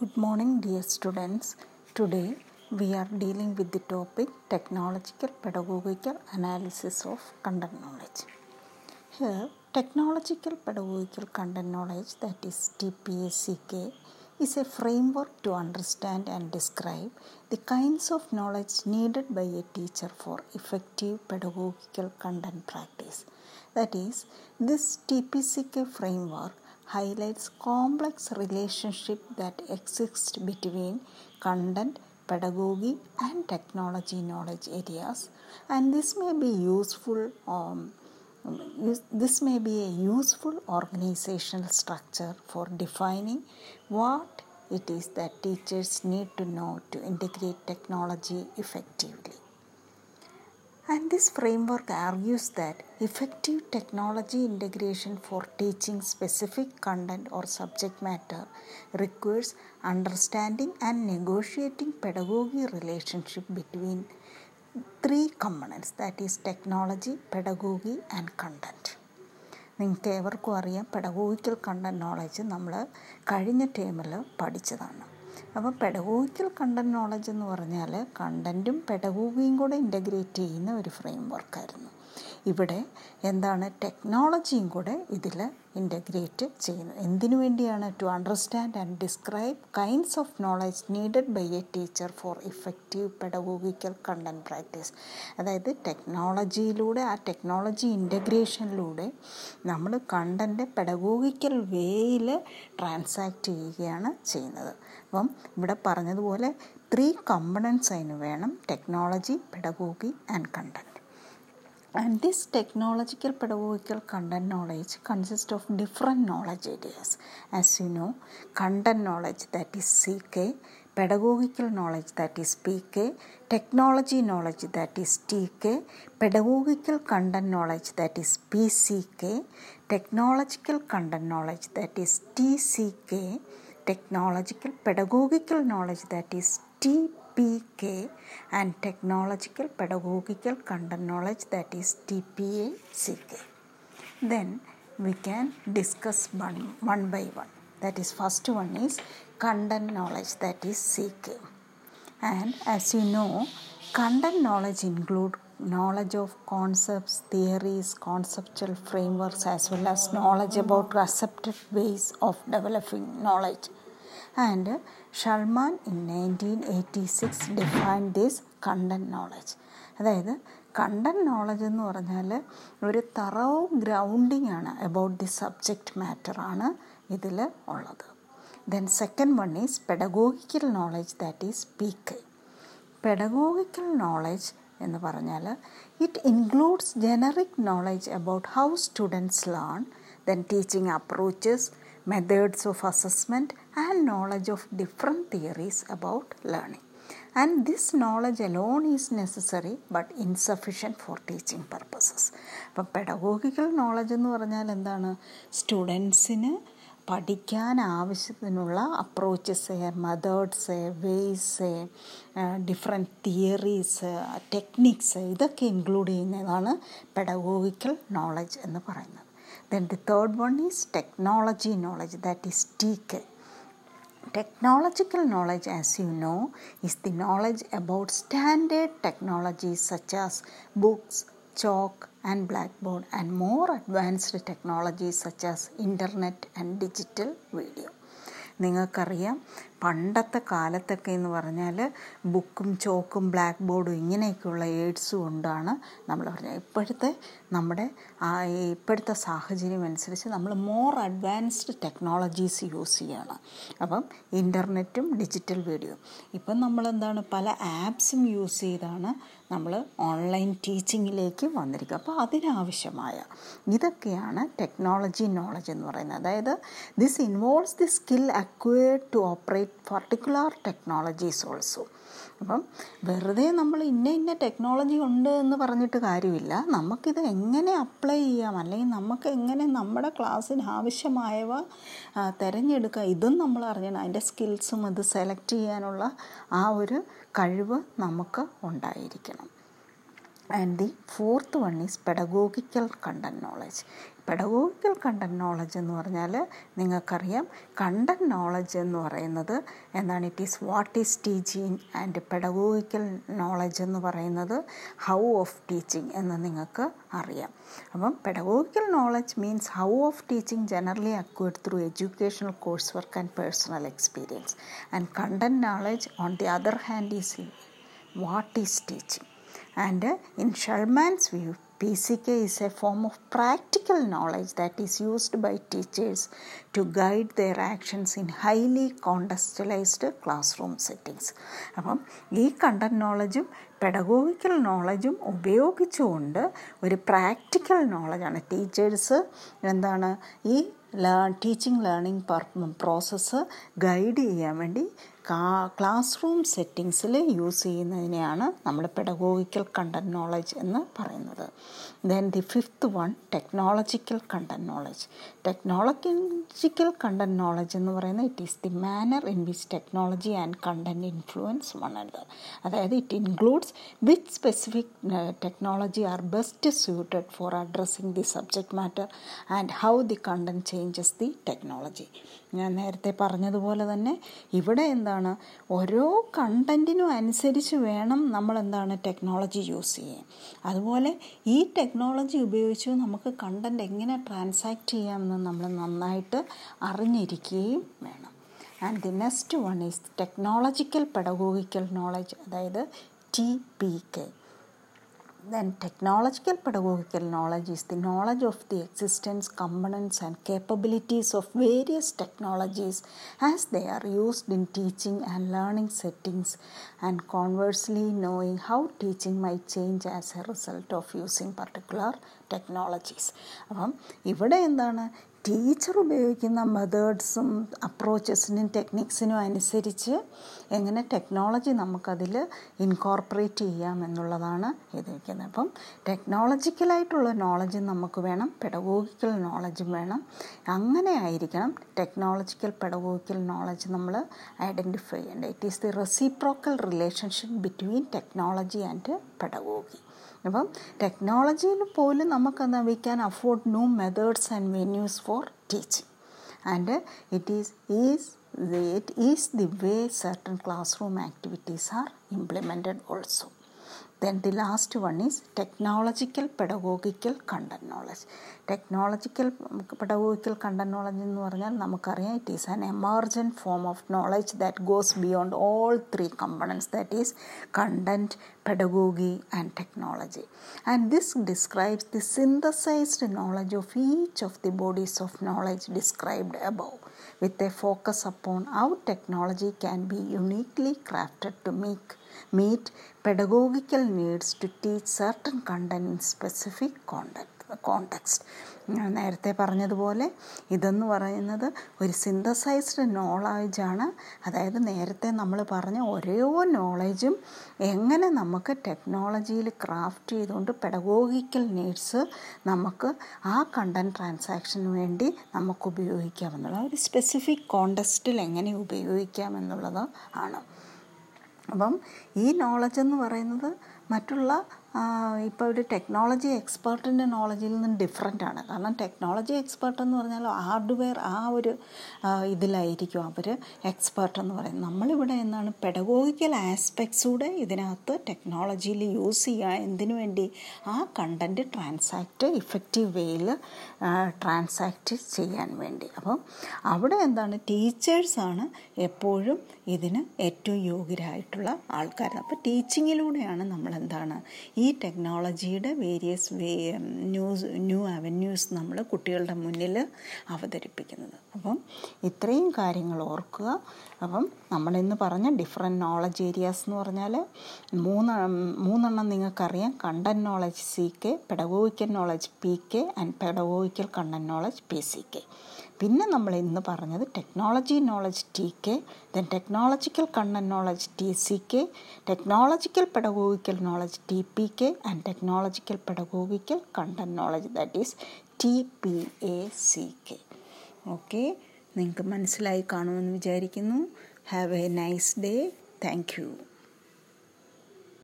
Good morning, dear students. Today we are dealing with the topic Technological Pedagogical Analysis of Content Knowledge. Here, Technological Pedagogical Content Knowledge, that is TPSCK, is a framework to understand and describe the kinds of knowledge needed by a teacher for effective pedagogical content practice. That is, this TPCK framework highlights complex relationship that exists between content pedagogy and technology knowledge areas. And this may be useful um, this may be a useful organizational structure for defining what it is that teachers need to know to integrate technology effectively and this framework argues that effective technology integration for teaching specific content or subject matter requires understanding and negotiating pedagogy relationship between three components that is technology, pedagogy and content. നിങ്ങൾക്ക് ഏവർക്കും അറിയാം pedagogical content knowledge നമ്മൾ കഴിഞ്ഞ ടേമിൽ പഠിച്ചതാണ് അപ്പോൾ pedagogical content knowledge എന്ന് പറഞ്ഞാൽ കണ്ടന്റും പെഡഗോഗിയും കൂടെ ഇന്റഗ്രേറ്റ് ചെയ്യുന്ന ഒരു ഫ്രെയിം വർക്കായിരുന്നു ഇവിടെ എന്താണ് ടെക്നോളജിയും കൂടെ ഇതിൽ ഇന്റഗ്രേറ്റ് ചെയ്യുന്നത് എന്തിനു വേണ്ടിയാണ് to understand and describe kinds of knowledge needed by a teacher for effective pedagogical content practice അതായത് ടെക്നോളജിയിലൂടെ ആ ടെക്നോളജി ഇന്റഗ്രേഷനിലൂടെ നമ്മൾ കണ്ടന്റ് പെഡഗോഗിക്കൽ വേയിൽ ട്രാൻസാക്റ്റ് ചെയ്യുകയാണ് ചെയ്യുന്നത്. അപ്പം ഇവിടെ പറഞ്ഞതുപോലെ ത്രീ കമ്പണൻസ് അതിന് വേണം technology pedagogy and content and this technological pedagogical content knowledge consists of different knowledge areas. As you know content knowledge that is ck pedagogical knowledge that is pk technology knowledge that is tk pedagogical content knowledge that is pck technological content knowledge that is tck technological pedagogical knowledge that is tpk and technological pedagogical content knowledge that is tpack then we can discuss one, one by one. That is first one is content knowledge that is ck and as you know content knowledge include knowledge of concepts theories conceptual frameworks as well as knowledge about accepted ways of developing knowledge and Shulman in nineteen eighty six define this content knowledge അതായത് content knowledge എന്ന് പറഞ്ഞാൽ ഒരു തറവും grounding ആണ് about the subject matter ആണ് ഇതിൽ ഉള്ളത്. Then second one is pedagogical knowledge that is PK pedagogical knowledge എന്ന് പറഞ്ഞാൽ it includes generic knowledge about how students learn then teaching approaches methods of assessment and knowledge of different theories about learning. And this knowledge alone is necessary but insufficient for teaching purposes. അപ്പം pedagogical knowledge എന്ന് പറഞ്ഞാൽ എന്താണ് സ്റ്റുഡൻസിന് പഠിക്കാൻ ആവശ്യത്തിനുള്ള approaches methods ways different theories techniques ഇതൊക്കെ include ചെയ്യുന്നതാണ് pedagogical knowledge എന്ന് പറയുന്നത് then the third one is technology knowledge that is tk technological knowledge as you know is the knowledge about standard technologies such as books chalk and blackboard and more advanced technologies such as internet and digital video നിങ്ങൾക്കറിയാം പണ്ടത്തെ കാലത്തൊക്കെ എന്ന് പറഞ്ഞാൽ ബുക്കും ചോക്കും black ബോർഡും ഇങ്ങനെയൊക്കെയുള്ള AIDS കൊണ്ടാണ് നമ്മൾ പറഞ്ഞത്. ഇപ്പോഴത്തെ നമ്മുടെ ഇപ്പോഴത്തെ സാഹചര്യം അനുസരിച്ച് നമ്മൾ മോർ അഡ്വാൻസ്ഡ് ടെക്നോളജീസ് യൂസ് ചെയ്യുകയാണ് അപ്പം ഇന്റർനെറ്റും ഡിജിറ്റൽ വീഡിയോ ഇപ്പം നമ്മളെന്താണ് പല ആപ്സും യൂസ് ചെയ്താണ് നമ്മൾ ഓൺലൈൻ ടീച്ചിങ്ങിലേക്ക് വന്നിരിക്കുക. അപ്പോൾ അതിനാവശ്യമായ ഇതൊക്കെയാണ് ടെക്നോളജി നോളജ് എന്ന് പറയുന്നത്. അതായത് this involves the skill acquired to operate particular technologies also അപ്പം വെറുതെ നമ്മൾ ഇന്ന ഇന്ന ടെക്നോളജി ഉണ്ട് എന്ന് പറഞ്ഞിട്ട് കാര്യമില്ല. നമുക്കിത് എങ്ങനെ അപ്ലൈ ചെയ്യാം? അല്ലെങ്കിൽ നമുക്ക് എങ്ങനെ നമ്മുടെ ക്ലാസ്സിന് ആവശ്യമായവ തിരഞ്ഞെടുക്കുക? ഇതും നമ്മൾ അറിയണം അതിന്റെ സ്കിൽസും അത് സെലക്ട് ചെയ്യാനുള്ള ആ ഒരു കഴിവ് നമുക്ക് ഉണ്ടായിരിക്കണം. And the fourth one is pedagogical content knowledge pedagogical content knowledge എന്ന് പറഞ്ഞാൽ നിങ്ങൾക്കറിയാം കണ്ടന്റ് നോളജ് എന്ന് പറയുന്നത് എന്താണ് it is what is teaching and pedagogical knowledge എന്ന് പറയുന്നത് ഹൗ ഓഫ് ടീച്ചിങ് എന്ന് നിങ്ങൾക്ക് അറിയാം. അപ്പം pedagogical knowledge means how of teaching generally acquired through educational course work and personal experience and content knowledge on the other hand is what is teaching and in Sherman's view, PCK is a form of practical knowledge that is used by teachers to guide their actions in highly contextualized classroom settings. അപ്പം ഈ content നോളജും pedagogical നോളജും ഉപയോഗിച്ചുകൊണ്ട് ഒരു practical നോളജാണ് teachers എന്താണ് ഈ teaching learning process guide ചെയ്യാൻ വേണ്ടി class room സെറ്റിങ്സിൽ use ചെയ്യുന്നതിനെയാണ് നമ്മൾ പെഡഗോഗിക്കൽ കണ്ടന്റ് നോളജ് എന്ന് പറയുന്നത്. Then the fifth one technological content knowledge technological content knowledge എന്ന് പറയുന്നത് it is the manner in which technology and content influence one another അതായത് it includes which specific technology are best suited for addressing the subject matter and how the content changes the technology ഞാൻ നേരത്തെ പറഞ്ഞതുപോലെ തന്നെ ഇവിടെ എന്താണ് ഓരോ കണ്ടന്റിനും അനുസരിച്ച് വേണം നമ്മൾ എന്താണ് ടെക്നോളജി യൂസ് ചെയ്യാൻ. അതുപോലെ ഈ ടെക്നോളജി ഉപയോഗിച്ച് നമുക്ക് കണ്ടന്റ് എങ്ങനെ ട്രാൻസാക്ട് ചെയ്യാമെന്ന് നമ്മൾ നന്നായിട്ട് അറിഞ്ഞിരിക്കുകയും വേണം. And the next one is technological pedagogical knowledge അതായത് T P K then technological pedagogical knowledge is the knowledge of the existence components and capabilities of various technologies as they are used in teaching and learning settings and conversely knowing how teaching might change as a result of using particular technologies അപ്പം ഇവിടെ എന്താണ് teacher ഉപയോഗിക്കുന്ന മെത്തേഡ്സും അപ്രോച്ചസിനും ടെക്നിക്സിനും അനുസരിച്ച് എങ്ങനെ technology നമുക്കതിൽ incorporate ചെയ്യാം എന്നുള്ളതാണ് എഴുതിയിരിക്കുന്നത് അപ്പം ടെക്നോളജിക്കലായിട്ടുള്ള നോളജ് നമുക്ക് വേണം പെഡഗോഗിക്കൽ നോളജും വേണം. അങ്ങനെ ആയിരിക്കണം ടെക്നോളജിക്കൽ പെഡഗോഗിക്കൽ നോളജ് നമ്മൾ ഐഡന്റിഫൈ ചെയ്യേണ്ടത്. It is the reciprocal relationship between technology and pedagogy അപ്പം ടെക്നോളജിയിൽ പോലും നമുക്കെന്താ we can afford new methods and venues for teaching and it is is it is the way certain classroom activities are implemented also. Then the last one is technological pedagogical content knowledge. Technological pedagogical content knowledge എന്ന് പറഞ്ഞാൽ നമുക്കറിയാം it is an emergent form of knowledge that goes beyond all three components that is content pedagogy and technology and this describes the synthesised knowledge of each of the bodies of knowledge described above with a focus upon how technology can be uniquely crafted to make, meet pedagogical needs to teach certain content in specific context. Context നേരത്തെ പറഞ്ഞതുപോലെ ഇതെന്ന് പറയുന്നത് ഒരു synthesised നോളജാണ് അതായത് നേരത്തെ നമ്മൾ പറഞ്ഞ ഓരോ നോളജും എങ്ങനെ നമുക്ക് ടെക്നോളജിയിൽ ക്രാഫ്റ്റ് ചെയ്തുകൊണ്ട് പെഡഗോഗിക്കൽ നീഡ്സ് നമുക്ക് ആ കണ്ടന്റ് ട്രാൻസാക്ഷന് വേണ്ടി നമുക്ക് ഉപയോഗിക്കാമെന്നുള്ള ഒരു സ്പെസിഫിക് കോണ്ടെക്സ്റ്റിൽ എങ്ങനെ ഉപയോഗിക്കാമെന്നുള്ളത് ആണ് അപ്പം ഈ നോളജ് എന്ന് പറയുന്നത് മറ്റുള്ള ഇപ്പോൾ ഒരു ടെക്നോളജി എക്സ്പേർട്ടിന്റെ നോളജിൽ നിന്ന് ഡിഫറെന്റ് ആണ്. കാരണം ടെക്നോളജി എക്സ്പേർട്ട് എന്ന് പറഞ്ഞാൽ ഹാർഡ്വെയർ ആ ഒരു ഇതിലായിരിക്കും അവർ എക്സ്പേർട്ട് എന്ന് പറയുന്നത്. നമ്മളിവിടെ എന്താണ് പെഡഗോഗിക്കൽ ആസ്പെക്ട്സൂടെ ഇതിനകത്ത് ടെക്നോളജിയിൽ യൂസ് ചെയ്യുക എന്തിനു വേണ്ടി? ആ കണ്ടന്റ് ട്രാൻസാക്റ്റ് ഇഫക്റ്റീവ് വേയിൽ ട്രാൻസാക്റ്റ് ചെയ്യാൻ വേണ്ടി. അപ്പം അവിടെ എന്താണ് ടീച്ചേഴ്സാണ് എപ്പോഴും ഇതിന് ഏറ്റവും യോഗ്യരായിട്ടുള്ള ആൾക്കാർ അപ്പോൾ ടീച്ചിങ്ങിലൂടെയാണ് നമ്മൾ എന്താണ് ഈ ടെക്നോളജിയുടെ വേരിയസ് വേ ന്യൂസ് ന്യൂ അവന്യൂസ് നമ്മൾ കുട്ടികളുടെ മുന്നിൽ അവതരിപ്പിക്കുന്നത്. അപ്പം ഇത്രയും കാര്യങ്ങൾ ഓർക്കുക. അപ്പം നമ്മളിന്ന് പറഞ്ഞ ഡിഫറെന്റ് നോളജ് ഏരിയാസ് എന്ന് പറഞ്ഞാൽ മൂന്ന് മൂന്നെണ്ണം നിങ്ങൾക്കറിയാം. Content knowledge C K pedagogical knowledge P K and pedagogical content knowledge P C K പിന്നെ നമ്മൾ ഇന്ന് പറഞ്ഞത് technology knowledge T K then technological Kannan knowledge T C K technological pedagogical knowledge T P K and technological pedagogical content knowledge that is T P A C K okay നിങ്ങൾക്ക് മനസ്സിലായി കാണുമെന്ന് വിചാരിക്കുന്നു. Have a nice day thank you